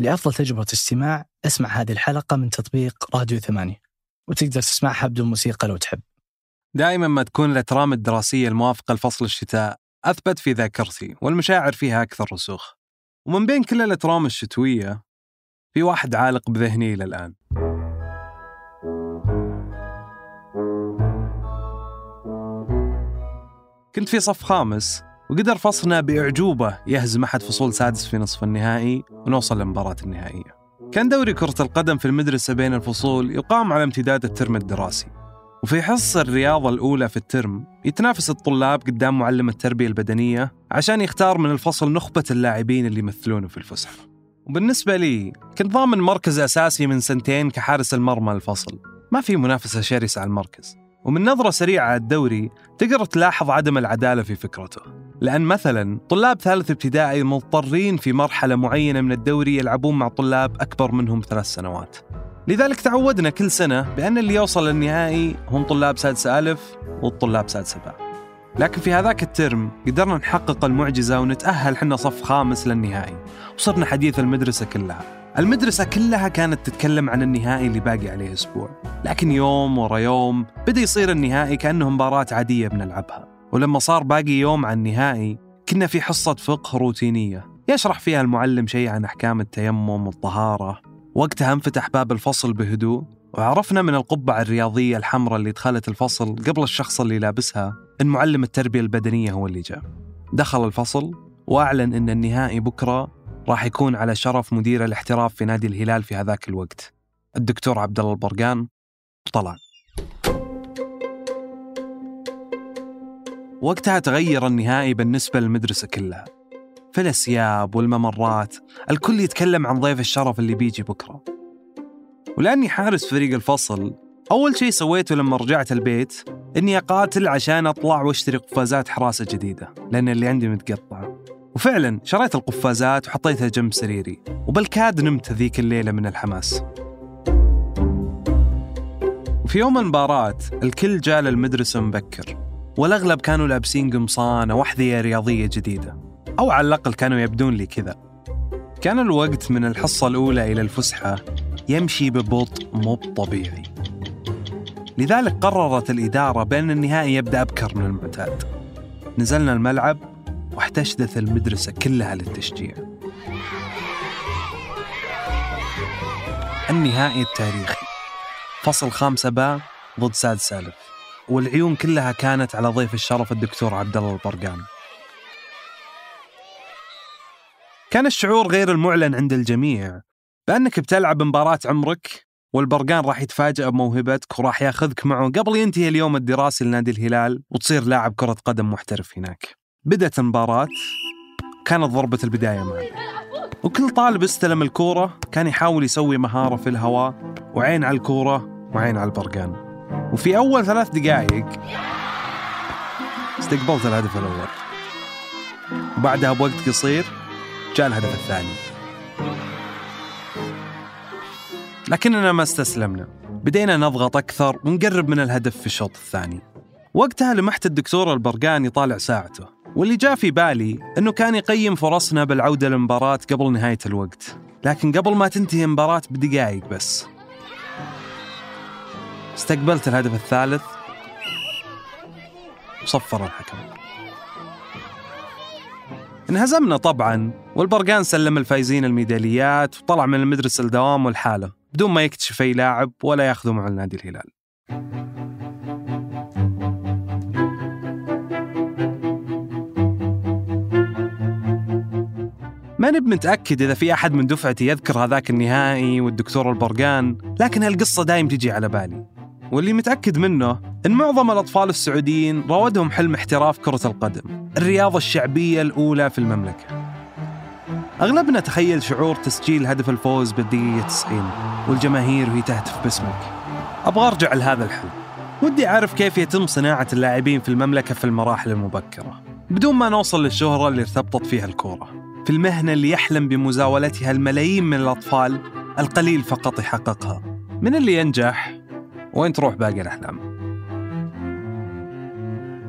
لأفضل تجربة استماع أسمع هذه الحلقة من تطبيق راديو ثمانية وتقدر تسمعها بدون موسيقى لو تحب. دائما ما تكون الأترام الدراسية الموافقة لفصل الشتاء أثبت في ذاكرتي والمشاعر فيها أكثر رسوخ. ومن بين كل الأترام الشتوية في واحد عالق بذهني إلى الآن. كنت في صف خامس وقدر فصلنا بإعجوبة يهزم أحد فصول سادس في نصف النهائي ونوصل للمباراة النهائية. كان دوري كرة القدم في المدرسة بين الفصول يقام على امتداد الترم الدراسي. وفي حصة الرياضة الأولى في الترم يتنافس الطلاب قدام معلم التربية البدنية عشان يختار من الفصل نخبة اللاعبين اللي يمثلونه في الفسحة. وبالنسبة لي كنت ضامن مركز أساسي من سنتين كحارس المرمى الفصل. ما في منافسة شرسة على المركز. ومن نظرة سريعة على الدوري تقدر تلاحظ عدم العدالة في فكرته. لأن مثلا طلاب ثالث ابتدائي مضطرين في مرحلة معينة من الدوري يلعبون مع طلاب أكبر منهم ثلاث سنوات. لذلك تعودنا كل سنة بأن اللي يوصل للنهائي هم طلاب سادس ألف والطلاب سادس باء لكن في هذاك الترم قدرنا نحقق المعجزة ونتأهل حنا صف خامس للنهائي. وصرنا حديث المدرسة كلها. المدرسة كلها كانت تتكلم عن النهائي اللي باقي عليه أسبوع. لكن يوم ورا يوم بدأ يصير النهائي كأنه مباراة عادية بنلعبها. ولما صار باقي يوم عن النهائي كنا في حصة فقه روتينية. يشرح فيها المعلم شيء عن أحكام التيمم والطهارة. وقتها انفتح باب الفصل بهدوء وعرفنا من القبعة الرياضية الحمراء اللي دخلت الفصل قبل الشخص اللي لابسها. إن معلم التربية البدنية هو اللي جاء. دخل الفصل وأعلن إن النهائي بكرة راح يكون على شرف مدير الاحتراف في نادي الهلال في هذاك الوقت. الدكتور عبد الله البرقان طلع. وقتها تغير النهائي بالنسبة للمدرسة كلها. في الأسياب والممرات الكل يتكلم عن ضيف الشرف اللي بيجي بكرة. ولأني حارس فريق الفصل أول شيء سويته لما رجعت البيت إني أقاتل عشان أطلع وأشتري قفازات حراسة جديدة لأن اللي عندي متقطعة وفعلا شريت القفازات وحطيتها جنب سريري وبالكاد نمت ذيك الليلة من الحماس. وفي يوم المباراة الكل جاء للمدرسة مبكر والأغلب كانوا لابسين قمصان أو أحذية رياضية جديدة أو على الأقل كانوا يبدون لي كذا. كان الوقت من الحصة الأولى إلى الفسحة يمشي ببطء مو طبيعي. لذلك قررت الإدارة بأن النهائي يبدأ أبكر من المعتاد. نزلنا الملعب واحتشدت المدرسة كلها للتشجيع. النهائي التاريخي. فصل خامسة باء ضد ساد سالف. والعيون كلها كانت على ضيف الشرف الدكتور عبد الله البرقان. كان الشعور غير المعلن عند الجميع. بأنك بتلعب مباراة عمرك والبرقان راح يتفاجأ بموهبتك وراح ياخذك معه قبل ينتهي اليوم الدراسي لنادي الهلال وتصير لاعب كرة قدم محترف هناك. بدأت المباراة. كانت ضربة البداية معنا وكل طالب استلم الكورة كان يحاول يسوي مهارة في الهواء وعين على الكورة وعين على البرقان. وفي أول ثلاث دقائق استقبلت الهدف الأول. وبعدها بوقت قصير جاء الهدف الثاني. لكننا ما استسلمنا. بدينا نضغط أكثر ونقرب من الهدف في الشوط الثاني. وقتها لمحت الدكتور البرقان يطالع ساعته. واللي جاء في بالي أنه كان يقيم فرصنا بالعودة للمباراة قبل نهاية الوقت. لكن قبل ما تنتهي المباراة بدقائق بس. استقبلت الهدف الثالث. وصفر الحكم. انهزمنا طبعا والبرقان سلم الفايزين الميداليات وطلع من المدرسة لدوام والحالة بدون ما يكتشف أي لاعب ولا ياخذه مع النادي الهلال. ماني بمتأكد إذا في أحد من دفعتي يذكر هذاك النهائي والدكتور البرقان لكن هالقصة دايم تجي على بالي. واللي متأكد منه أن معظم الأطفال السعوديين راودهم حلم احتراف كرة القدم الرياضة الشعبية الأولى في المملكة. أغلبنا تخيل شعور تسجيل هدف الفوز بالدقيقة 90 والجماهير وهي تهتف باسمك. أبغى أرجع لهذا الحلم. ودي أعرف كيف يتم صناعة اللاعبين في المملكة في المراحل المبكرة بدون ما نوصل للشهرة اللي ارتبطت فيها الكورة. في المهنة اللي يحلم بمزاولتها الملايين من الأطفال القليل فقط يحققها. من اللي ينجح؟ وين تروح باقي الأحلام؟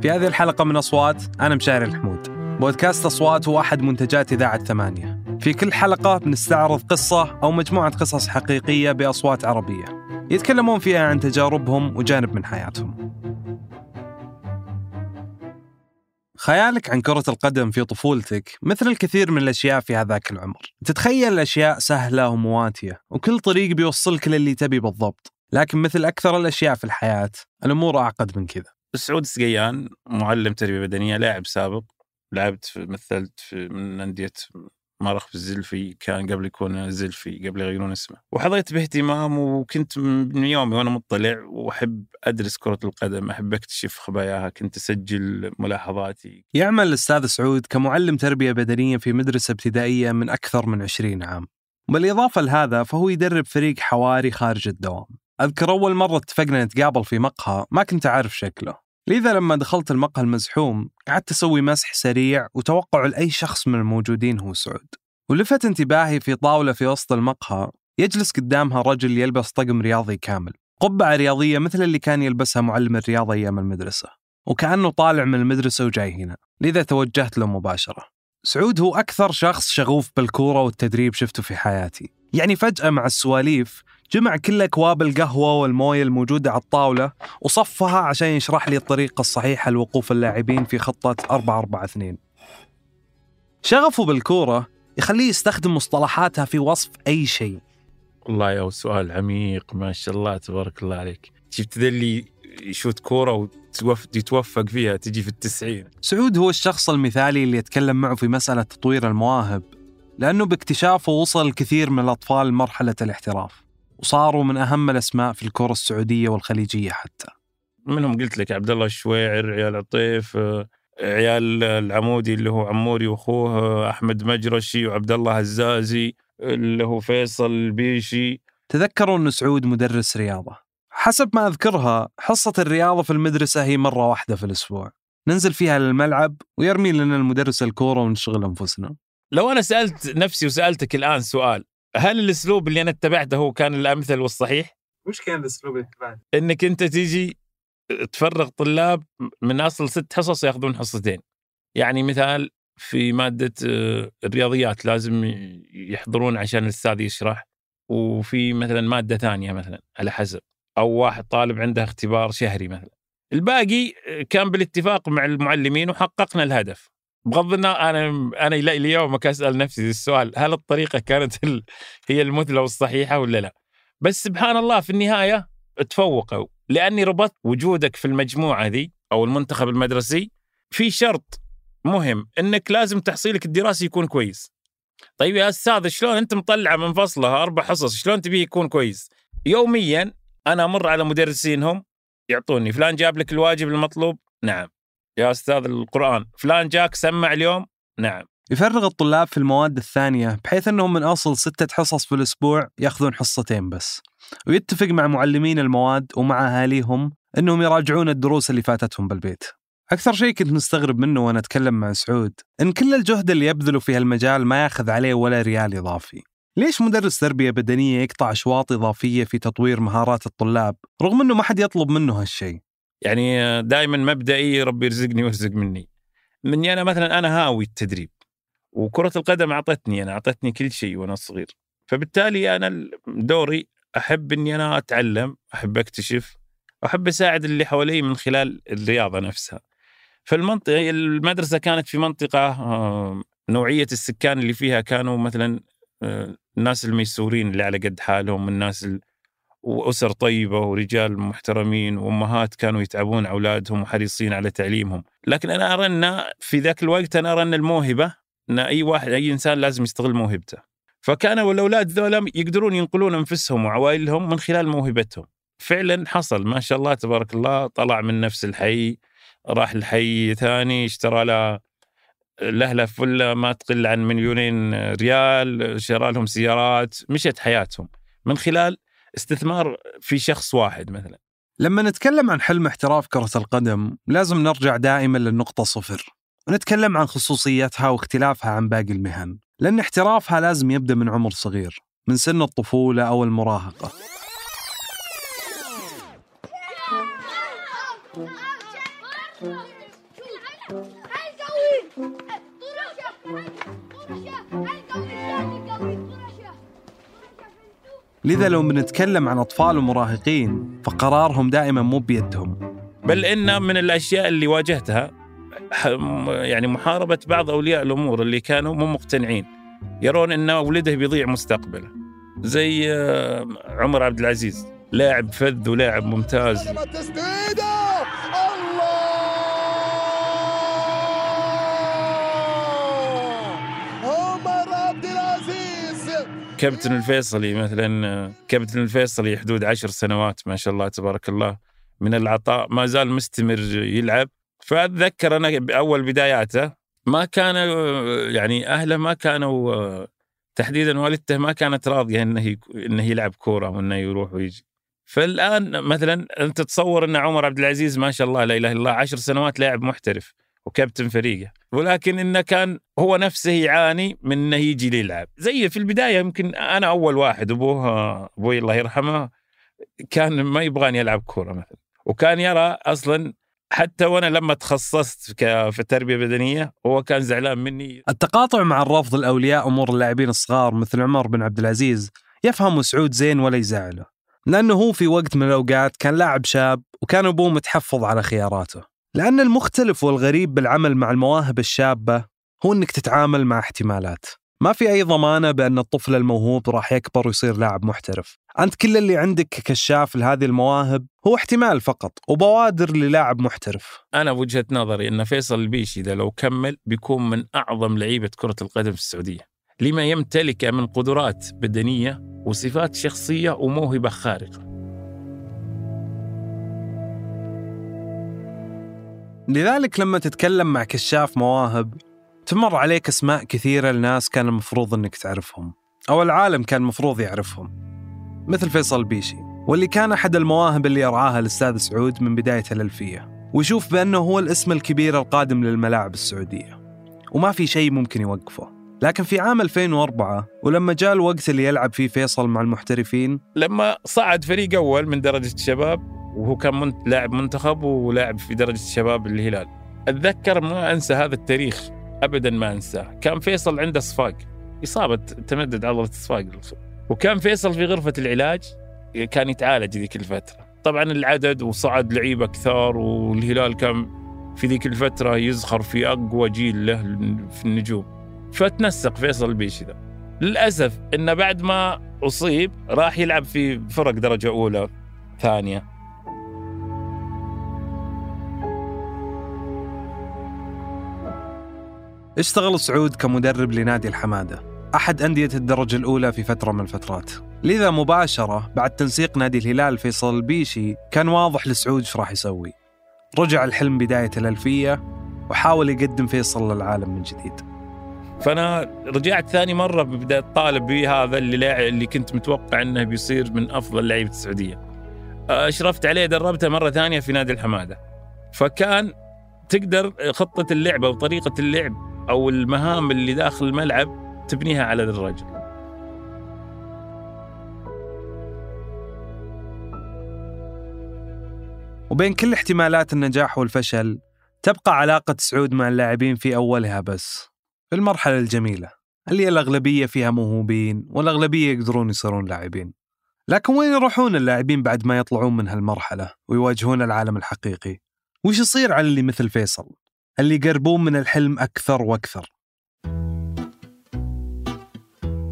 في هذه الحلقة من أصوات أنا مشاري الحمود. بودكاست أصوات هو أحد منتجات إذاعة ثمانية. في كل حلقة بنستعرض قصة أو مجموعة قصص حقيقية بأصوات عربية. يتكلمون فيها عن تجاربهم وجانب من حياتهم. خيالك عن كرة القدم في طفولتك مثل الكثير من الأشياء في هذاك العمر. تتخيل الأشياء سهلة ومواتية وكل طريق بيوصلك للي تبي بالضبط. لكن مثل أكثر الأشياء في الحياة الأمور أعقد من كذا. سعود سقيان معلم تربية بدنية لاعب سابق لعبت في مثلت في من أندية مرخ في الزلفي كان قبل يكون زلفي قبل يغيرون اسمه. وحظيت باهتمام وكنت من يومي وأنا مطلع وأحب أدرس كرة القدم أحب أكتشف خباياها كنت أسجل ملاحظاتي. يعمل الأستاذ سعود كمعلم تربية بدنية في مدرسة ابتدائية من أكثر من 20 عام. بالإضافة لهذا فهو يدرب فريق حواري خارج الدوام. أذكر أول مرة اتفقنا نتقابل في مقهى ما كنت أعرف شكله. لذا لما دخلت المقهى المزحوم قعدت أسوي مسح سريع وتوقع لأي شخص من الموجودين هو سعود. ولفت انتباهي في طاولة في وسط المقهى يجلس قدامها رجل يلبس طقم رياضي كامل قبعة رياضية مثل اللي كان يلبسها معلم الرياضة أيام المدرسة وكأنه طالع من المدرسة وجاي هنا. لذا توجهت له مباشرة. سعود هو أكثر شخص شغوف بالكورة والتدريب شفته في حياتي. يعني فجأة مع السواليف جمع كل أكواب القهوة والموية الموجودة على الطاولة وصفها عشان يشرح لي الطريقة الصحيحة لوقوف اللاعبين في خطة 4 4 2 شغفه بالكورة يخليه يستخدم مصطلحاتها في وصف أي شيء. والله يا سؤال عميق ما شاء الله تبارك الله عليك. شفت ذا اللي يشوت كورة ويتوفق فيها تجي في التسعين. سعود هو الشخص المثالي اللي يتكلم معه في مسألة تطوير المواهب لأنه باكتشافه وصل الكثير من الأطفال لمرحلة الاحتراف. وصاروا من أهم الأسماء في الكرة السعودية والخليجية حتى. منهم قلت لك عبد الله الشويعر عيال عطيف عيال العمودي اللي هو عموري وأخوه أحمد مجرشي وعبد الله هزازي اللي هو فيصل البيشي. تذكروا أن سعود مدرس رياضة. حسب ما أذكرها حصة الرياضة في المدرسة هي مرة واحدة في الأسبوع. ننزل فيها للملعب ويرمي لنا المدرس الكورة ونشغل أنفسنا. لو أنا سألت نفسي وسألتك الآن سؤال هل الأسلوب اللي أنا اتبعته هو كان الأمثل والصحيح؟ وش كان الأسلوب اللي اتبعته؟ إنك أنت تيجي تفرغ طلاب من أصل ست حصص يأخذون حصتين. يعني مثال في مادة آه، الرياضيات لازم يحضرون عشان الأستاذ يشرح وفي مثلا مادة ثانية مثلا على حسب أو واحد طالب عنده اختبار شهري مثلا. الباقي آه، كان بالاتفاق مع المعلمين وحققنا الهدف. بغض النظر أنا أنا إلى اليوم أسأل نفسي السؤال هل الطريقة كانت ال- هي المثلى والصحيحة ولا لا؟ بس سبحان الله في النهاية تفوقوا لأني ربطت وجودك في المجموعة ذي أو المنتخب المدرسي في شرط مهم إنك لازم تحصيلك الدراسي يكون كويس. طيب يا أستاذ شلون أنت مطلعه من فصلها أربع حصص شلون تبيه يكون كويس؟ يوميا أنا أمر على مدرسينهم يعطوني فلان جاب لك الواجب المطلوب؟ نعم. يا أستاذ القرآن. فلان جاك سمع اليوم؟ نعم. يفرغ الطلاب في المواد الثانية بحيث أنهم من أصل ستة حصص في الأسبوع يأخذون حصتين بس. ويتفق مع معلمين المواد ومع أهاليهم أنهم يراجعون الدروس اللي فاتتهم بالبيت. أكثر شيء كنت مستغرب منه وأنا أتكلم مع سعود إن كل الجهد اللي يبذله في هالمجال ما يأخذ عليه ولا ريال إضافي. ليش مدرس تربية بدنية يقطع أشواط إضافية في تطوير مهارات الطلاب رغم أنه ما حد يطلب منه هالشيء؟ يعني دائما مبدئي ربي يرزقني ويرزق مني. مني أنا مثلا أنا هاوي التدريب وكرة القدم أعطتني أنا أعطتني كل شيء وأنا صغير. فبالتالي أنا دوري أحب إني أنا أتعلم، أحب أكتشف، احب أساعد اللي حوالي من خلال الرياضة نفسها. فالمنطقه المدرسة كانت في منطقة نوعية السكان اللي فيها كانوا مثلا آه، الناس الميسورين اللي على قد حالهم، الناس ال- وأسر طيبة ورجال محترمين وأمهات كانوا يتعبون أولادهم وحريصين على تعليمهم، لكن أنا ارى ان في ذاك الوقت أنا ارى ان الموهبة إن أي واحد أي إنسان لازم يستغل موهبته. فكانوا الأولاد ذولا يقدرون ينقلون أنفسهم وعوائلهم من خلال موهبتهم. فعلا حصل ما شاء الله تبارك الله طلع من نفس الحي راح الحي ثاني اشترى له لهلة فلة ما تقل عن مليونين ريال شرى لهم سيارات مشت حياتهم من خلال استثمار في شخص واحد مثلا. لما نتكلم عن حلم احتراف كرة القدم لازم نرجع دائما للنقطة صفر. ونتكلم عن خصوصيتها واختلافها عن باقي المهن لأن احترافها لازم يبدأ من عمر صغير من سن الطفولة أو المراهقة. لذا لو بنتكلم عن أطفال ومراهقين فقرارهم دائما مو بيدهم. بل إن من الأشياء اللي واجهتها يعني محاربة بعض أولياء الأمور اللي كانوا مو مقتنعين. يرون أن ولده بيضيع مستقبله. زي آه، عمر عبد العزيز لاعب فذ ولاعب ممتاز. كابتن الفيصلي مثلا كابتن الفيصلي حدود عشر سنوات ما شاء الله تبارك الله من العطاء ما زال مستمر يلعب. فأتذكر أنا بأول بداياته ما كان يعني أهله ما كانوا تحديدا والدته ما كانت راضية إنه إنه يلعب كورة وإنه يروح ويجي. فالآن مثلا أنت تتصور إن عمر عبد العزيز ما شاء الله لا إله إلا الله عشر سنوات لاعب محترف. وكابتن فريقه. ولكن انه كان هو نفسه يعاني من إنه يجي ليلعب زي في البداية يمكن أنا أول واحد أبوه أبوي الله يرحمه كان ما يبغاني العب كورة مثلا. وكان يرى أصلا حتى وأنا لما تخصصت في التربية البدنية هو كان زعلان مني. التقاطع مع الرفض الأولياء أمور اللاعبين الصغار مثل عمر بن عبد العزيز يفهم سعود زين ولا يزعله. لأنه هو في وقت من الأوقات كان لاعب شاب وكان أبوه متحفظ على خياراته. لأن المختلف والغريب بالعمل مع المواهب الشابة هو أنك تتعامل مع احتمالات. ما في أي ضمانة بأن الطفل الموهوب راح يكبر ويصير لاعب محترف. أنت كل اللي عندك ككشاف لهذه المواهب هو احتمال فقط وبوادر للاعب محترف. أنا بوجهة نظري أن فيصل البيشي إذا لو كمل بيكون من أعظم لعيبة كرة القدم في السعودية. لما يمتلك من قدرات بدنية وصفات شخصية وموهبة خارقة. لذلك لما تتكلم مع كشاف مواهب تمر عليك أسماء كثيرة لناس كان المفروض إنك تعرفهم أو العالم كان المفروض يعرفهم مثل فيصل بيشي واللي كان أحد المواهب اللي يرعاها الأستاذ سعود من بداية الألفية ويشوف بأنه هو الاسم الكبير القادم للملاعب السعودية وما في شيء ممكن يوقفه. لكن في عام 2004 ولما جاء الوقت اللي يلعب فيه فيصل مع المحترفين لما صعد فريق أول من درجة الشباب وهو كان منت... لاعب منتخب ولاعب في درجة الشباب الهلال. أتذكر ما أنسى هذا التاريخ ابدا ما أنساه. كان فيصل عنده صفاق إصابة تمدد عضلة الصفاق وكان فيصل في غرفة العلاج كان يتعالج ذيك الفترة. طبعا العدد وصعد لعيبة كثار والهلال كان في ذيك الفترة يزخر في أقوى جيل له في النجوم. فتنسق فيصل البيشي ذا. للأسف إنه بعد ما أصيب راح يلعب في فرق درجة أولى ثانية. اشتغل سعود كمدرب لنادي الحمادة أحد أندية الدرجة الأولى في فترة من الفترات لذا مباشرة بعد تنسيق نادي الهلال فيصل البيشي كان واضح لسعود إيش راح يسوي رجع الحلم بداية الألفية وحاول يقدم فيصل للعالم من جديد فأنا رجعت ثاني مرة ببدأ طالب بهذا اللي اللي كنت متوقع إنه بيصير من أفضل لعيبة السعودية. أشرفت عليه دربته مرة ثانية في نادي الحمادة. فكان تقدر خطة اللعبة وطريقة اللعب أو المهام اللي داخل الملعب تبنيها على الرجل. وبين كل احتمالات النجاح والفشل تبقى علاقة سعود مع اللاعبين في أولها بس في المرحلة الجميلة اللي الأغلبية فيها موهوبين والأغلبية يقدرون يصيرون لاعبين. لكن وين يروحون اللاعبين بعد ما يطلعون من هالمرحلة ويواجهون العالم الحقيقي؟ وش يصير على اللي مثل فيصل؟ اللي يقربون من الحلم أكثر وأكثر.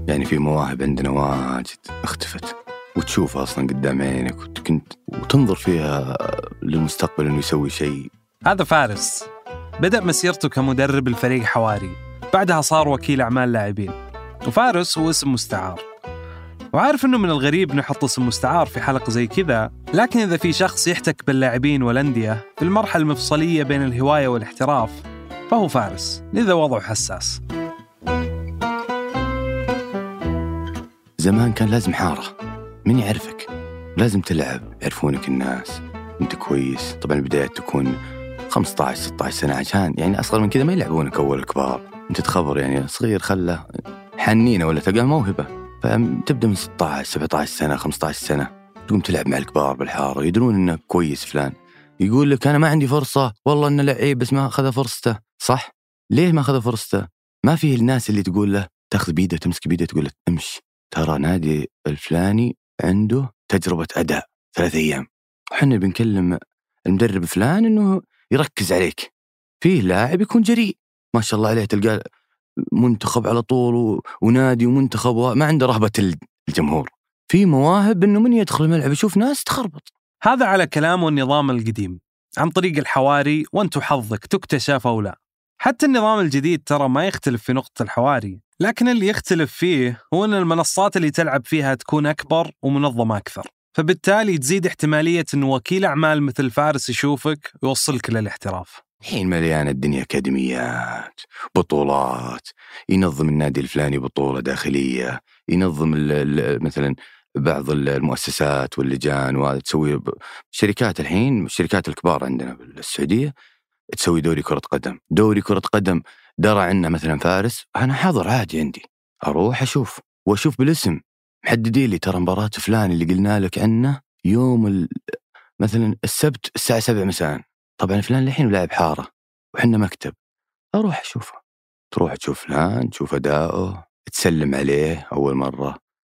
يعني في مواهب عندنا واجد اختفت وتشوفها أصلا قدام عينك وكنت وتنظر فيها للمستقبل إنه يسوي شيء. هذا فارس. بدأ مسيرته كمدرب الفريق حواري. بعدها صار وكيل أعمال لاعبين. وفارس هو اسم مستعار. وعارف إنه من الغريب نحط اسم مستعار في حلقة زي كذا، لكن إذا في شخص يحتك باللاعبين والأندية في المرحلة المفصلية بين الهواية والاحتراف فهو فارس، لذا وضعه حساس. زمان كان لازم حارة، من يعرفك؟ لازم تلعب، يعرفونك الناس، أنت كويس، طبعا البدايات تكون 15 16 سنة عشان يعني أصغر من كذا ما يلعبونك أول الكبار، أنت تخبر يعني صغير خله حنينة ولا تلقاه موهبة. فتبدا من 16 17 سنة 15 سنة. تقوم تلعب مع الكبار بالحارة يدرون انك كويس فلان. يقول لك أنا ما عندي فرصة والله إنه لعيب بس ما أخذ فرصته. صح؟ ليه ما أخذ فرصته؟ ما فيه الناس اللي تقول له تأخذ بيدة تمسك بيدة. تقول له امشي. ترى نادي الفلاني عنده تجربة أداء ثلاث أيام. وحنا بنكلم المدرب فلان إنه يركز عليك. فيه لاعب يكون جريء. ما شاء الله عليه تلقاه منتخب على طول ونادي ومنتخب وما عنده رهبة الجمهور. في مواهب إنه من يدخل الملعب يشوف ناس تخربط. هذا على كلام النظام القديم. عن طريق الحواري وأنت حظك تكتشف أو لا. حتى النظام الجديد ترى ما يختلف في نقطة الحواري. لكن اللي يختلف فيه هو أن المنصات اللي تلعب فيها تكون أكبر ومنظمة أكثر. فبالتالي تزيد احتمالية أن وكيل أعمال مثل فارس يشوفك ويوصلك للاحتراف. الحين مليانة الدنيا أكاديميات بطولات ينظم النادي الفلاني بطولة داخلية ينظم ال ال مثلا بعض المؤسسات واللجان وتسوي شركات الحين الشركات الكبار عندنا بالسعودية تسوي دوري كرة قدم دوري كرة قدم درى عنا مثلا فارس أنا حاضر عادي عندي أروح أشوف وأشوف بالاسم محددين لي ترى مباراة فلان اللي قلنا لك عنه يوم. مثلا السبت الساعة 7 مساء طبعا فلان للحين لاعب حارة وحنا مكتب. أروح أشوفه. تروح تشوف فلان تشوف أداؤه تسلم عليه أول مرة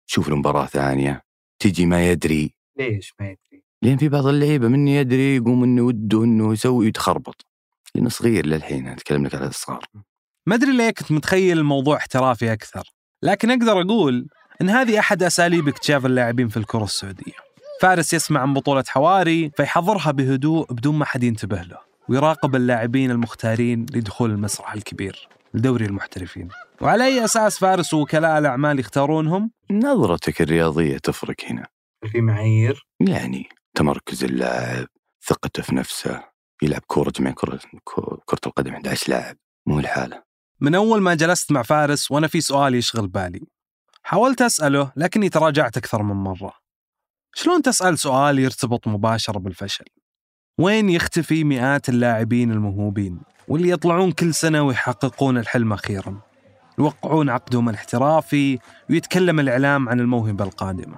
تشوف له مباراة ثانية. تجي ما يدري. ليش ما يدري؟ لأن في بعض اللعيبة مني يدري يقوم إنه وده إنه يسوي يتخربط لأنه صغير للحين أتكلم لك على الصغار ما أدري ليه كنت متخيل الموضوع احترافي أكثر. لكن أقدر أقول أن هذه أحد أساليب اكتشاف اللاعبين في الكرة السعودية. فارس يسمع عن بطولة حواري فيحضرها بهدوء بدون ما حد ينتبه له ويراقب اللاعبين المختارين لدخول المسرح الكبير لدوري المحترفين. وعلى أي أساس فارس ووكلاء الأعمال يختارونهم؟ نظرتك الرياضية تفرق هنا. في معايير؟ يعني تمركز اللاعب ثقته في نفسه يلعب كورة جميع كرة كرة القدم 11 لاعب مو الحالة من أول ما جلست مع فارس وأنا في سؤال يشغل بالي. حاولت أسأله لكني تراجعت أكثر من مرة. شلون تسأل سؤال يرتبط مباشرة بالفشل؟ وين يختفي مئات اللاعبين الموهوبين واللي يطلعون كل سنة ويحققون الحلم أخيرا؟ يوقعون عقدهم الاحترافي ويتكلم الإعلام عن الموهبة القادمة.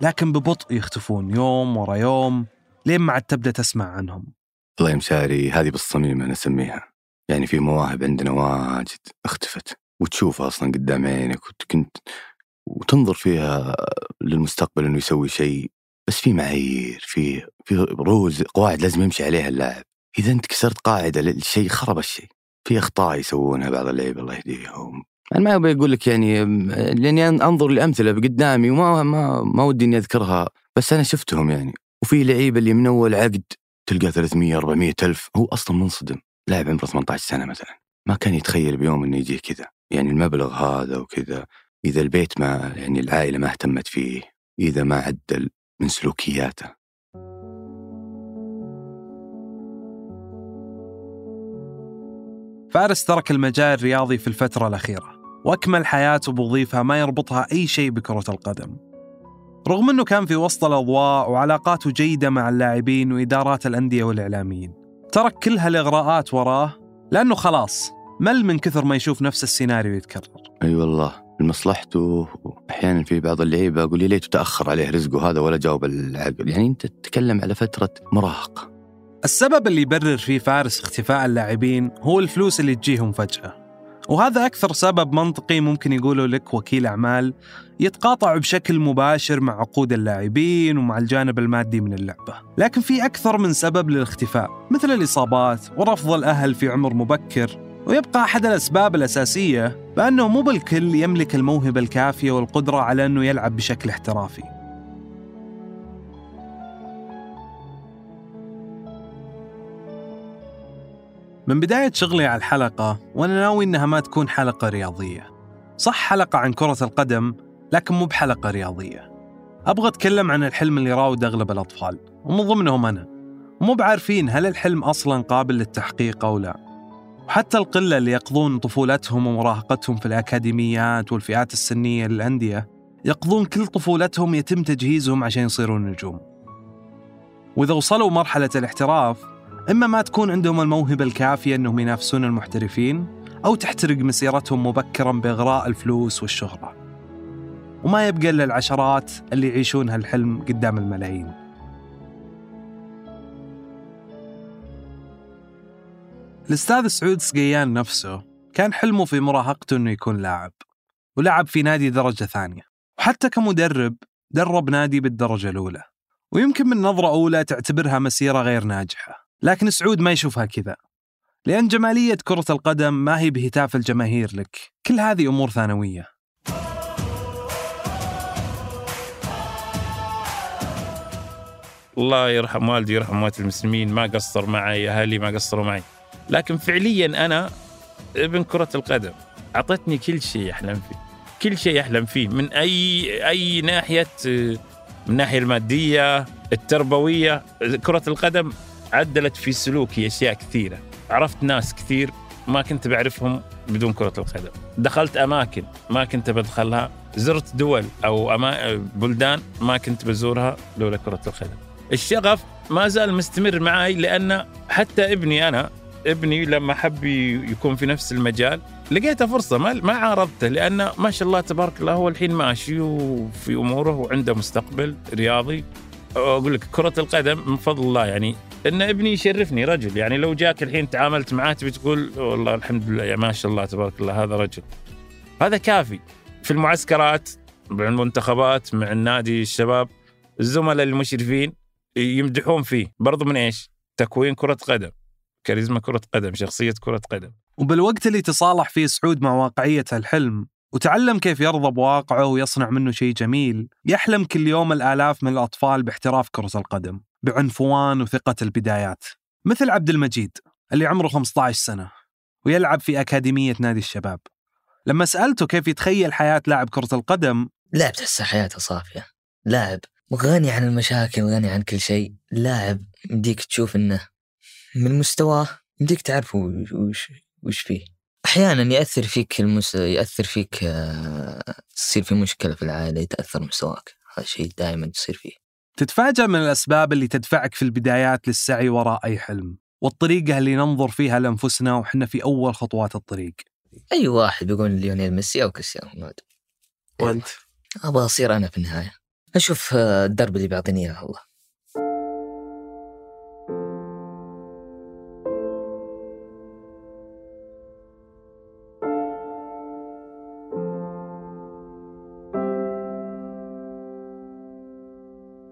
لكن ببطء يختفون يوم ورا يوم لين ما عاد تبدأ تسمع عنهم. الله يمساري هذه بالصميم أنا أسميها. يعني في مواهب عندنا واجد اختفت. وتشوفها أصلا قدام عينك وكنت وتنظر فيها للمستقبل إنه يسوي شيء بس في معايير في في رولز قواعد لازم يمشي عليها اللاعب. إذا أنت كسرت قاعدة للشيء خرب الشيء. في أخطاء يسوونها بعض اللعيبة الله يهديهم. أنا ما أبي أقول لك يعني لأني أنظر لأمثلة قدامي وما ما ما ودي إني أذكرها بس أنا شفتهم يعني. وفي لعيبه اللي من أول عقد تلقى 300 400 ألف هو أصلا منصدم. لاعب عمره 18 سنة مثلا. ما كان يتخيل بيوم إنه يجيه كذا. يعني المبلغ هذا وكذا. إذا البيت ما يعني العائلة ما اهتمت فيه إذا ما عدل من سلوكياته. فارس ترك المجال الرياضي في الفترة الأخيرة وأكمل حياته بوظيفة ما يربطها أي شيء بكرة القدم. رغم أنه كان في وسط الأضواء وعلاقاته جيدة مع اللاعبين وإدارات الأندية والإعلاميين ترك كل هالإغراءات وراه لأنه خلاص مل من كثر ما يشوف نفس السيناريو يتكرر. أي أيوة والله. لمصلحته أحيانا في بعض اللعيبة أقول لي ليته تأخر عليه رزقه هذا ولا جاوب العقد يعني أنت تتكلم على فترة مراهقة. السبب اللي يبرر فيه فارس اختفاء اللاعبين هو الفلوس اللي تجيهم فجأة. وهذا أكثر سبب منطقي ممكن يقوله لك وكيل أعمال يتقاطع بشكل مباشر مع عقود اللاعبين ومع الجانب المادي من اللعبة. لكن في أكثر من سبب للاختفاء مثل الإصابات ورفض الأهل في عمر مبكر ويبقى أحد الأسباب الأساسية بأنه مو بالكل يملك الموهبة الكافية والقدرة على أنه يلعب بشكل احترافي. من بداية شغلي على الحلقة وأنا ناوي إنها ما تكون حلقة رياضية. صح حلقة عن كرة القدم لكن مو بحلقة رياضية. أبغى أتكلم عن الحلم اللي راود أغلب الأطفال ومن ضمنهم أنا. ومو بعارفين هل الحلم أصلا قابل للتحقيق أو لا. وحتى القلة اللي يقضون طفولتهم ومراهقتهم في الأكاديميات والفئات السنية للأندية يقضون كل طفولتهم يتم تجهيزهم عشان يصيرون نجوم. وإذا وصلوا مرحلة الاحتراف إما ما تكون عندهم الموهبة الكافية أنهم ينافسون المحترفين أو تحترق مسيرتهم مبكرا بإغراء الفلوس والشهرة. وما يبقى إلا العشرات اللي يعيشون هالحلم قدام الملايين. الأستاذ سعود سقيان نفسه كان حلمه في مراهقته أنه يكون لاعب ولعب في نادي درجة ثانية وحتى كمدرب درب نادي بالدرجة الأولى ويمكن من نظرة أولى تعتبرها مسيرة غير ناجحة لكن سعود ما يشوفها كذا لأن جمالية كرة القدم ما هي بهتاف الجماهير لك كل هذه أمور ثانوية. الله يرحم والدي يرحم أموات المسلمين ما قصر معي أهلي ما قصروا معي. لكن فعليا أنا ابن كرة القدم أعطتني كل شيء احلم فيه كل شيء احلم فيه من أي أي ناحية من الناحية المادية التربوية. كرة القدم عدلت في سلوكي أشياء كثيرة. عرفت ناس كثير ما كنت بعرفهم بدون كرة القدم. دخلت أماكن ما كنت بدخلها. زرت دول أو أما... بلدان ما كنت بزورها لولا كرة القدم. الشغف ما زال مستمر معي لأن حتى ابني أنا ابني لما حب يكون في نفس المجال لقيته فرصة ما ما عارضته لأن ما شاء الله تبارك الله هو الحين ماشي وفي أموره وعنده مستقبل رياضي. أقول لك كرة القدم من فضل الله يعني إن ابني يشرفني رجل يعني لو جاك الحين تعاملت معاه تبي تقول والله الحمد لله يا ما شاء الله تبارك الله هذا رجل. هذا كافي. في المعسكرات مع المنتخبات مع النادي الشباب الزملاء المشرفين يمدحون فيه. برضو من إيش؟ تكوين كرة قدم. كاريزما كرة قدم شخصية كرة قدم. وبالوقت اللي تصالح فيه سعود مع واقعية الحلم وتعلم كيف يرضى بواقعه ويصنع منه شيء جميل يحلم كل يوم الآلاف من الأطفال باحتراف كرة القدم بعنفوان وثقة البدايات. مثل عبد المجيد اللي عمره 15 سنة ويلعب في أكاديمية نادي الشباب. لما سألته كيف يتخيل حياة لاعب كرة القدم لاعب تحسه حياته صافية. لاعب غني عن المشاكل غني عن كل شيء. لاعب يمديك تشوف إنه من مستواه يمديك تعرف وش وش فيه. أحيانا يأثر فيك المس... يأثر فيك آه، تصير في مشكلة في العائلة يتأثر مستواك. هذا شيء دائما تصير فيه. تتفاجأ من الأسباب اللي تدفعك في البدايات للسعي وراء أي حلم والطريقة اللي ننظر فيها لأنفسنا وحنا في أول خطوات الطريق. أي واحد بيقول ليونيل ميسي أو كريستيانو رونالدو. وأنت؟ أبغى أصير أنا في النهاية. أشوف آه، الدرب اللي بيعطيني إياه الله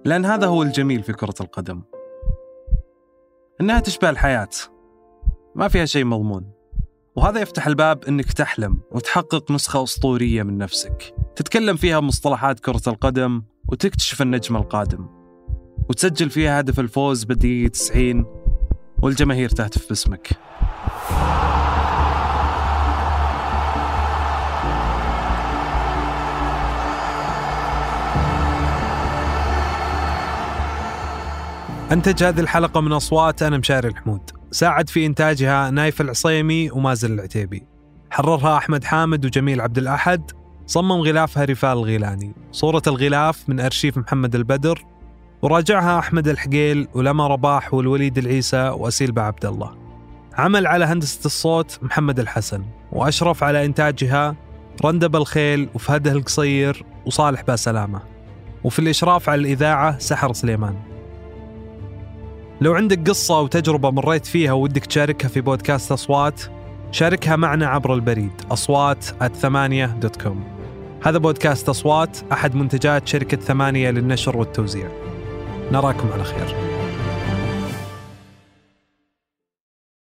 لأن هذا هو الجميل في كرة القدم. إنها تشبه الحياة. ما فيها شيء مضمون. وهذا يفتح الباب إنك تحلم وتحقق نسخة أسطورية من نفسك. تتكلم فيها بمصطلحات كرة القدم وتكتشف النجم القادم. وتسجل فيها هدف الفوز بالدقيقة 90 والجماهير تهتف باسمك. أنتج هذه الحلقة من أصوات أنا مشاري الحمود. ساعد في إنتاجها نايف العصيمي ومازن العتيبي. حررها أحمد حامد وجميل عبد الأحد. صمم غلافها رفال الغيلاني. صورة الغلاف من أرشيف محمد البدر. وراجعها أحمد الحقيل ولما رباح والوليد العيسى وأسيل عبد الله. عمل على هندسة الصوت محمد الحسن. وأشرف على إنتاجها رندب الخيل وفهده القصير وصالح باسلامة وفي الإشراف على الإذاعة سحر سليمان. لو عندك قصة أو تجربة مريت فيها ودك تشاركها في بودكاست أصوات شاركها معنا عبر البريد أصوات ثمانية دوت كوم هذا بودكاست أصوات أحد منتجات شركة ثمانية للنشر والتوزيع. نراكم على خير.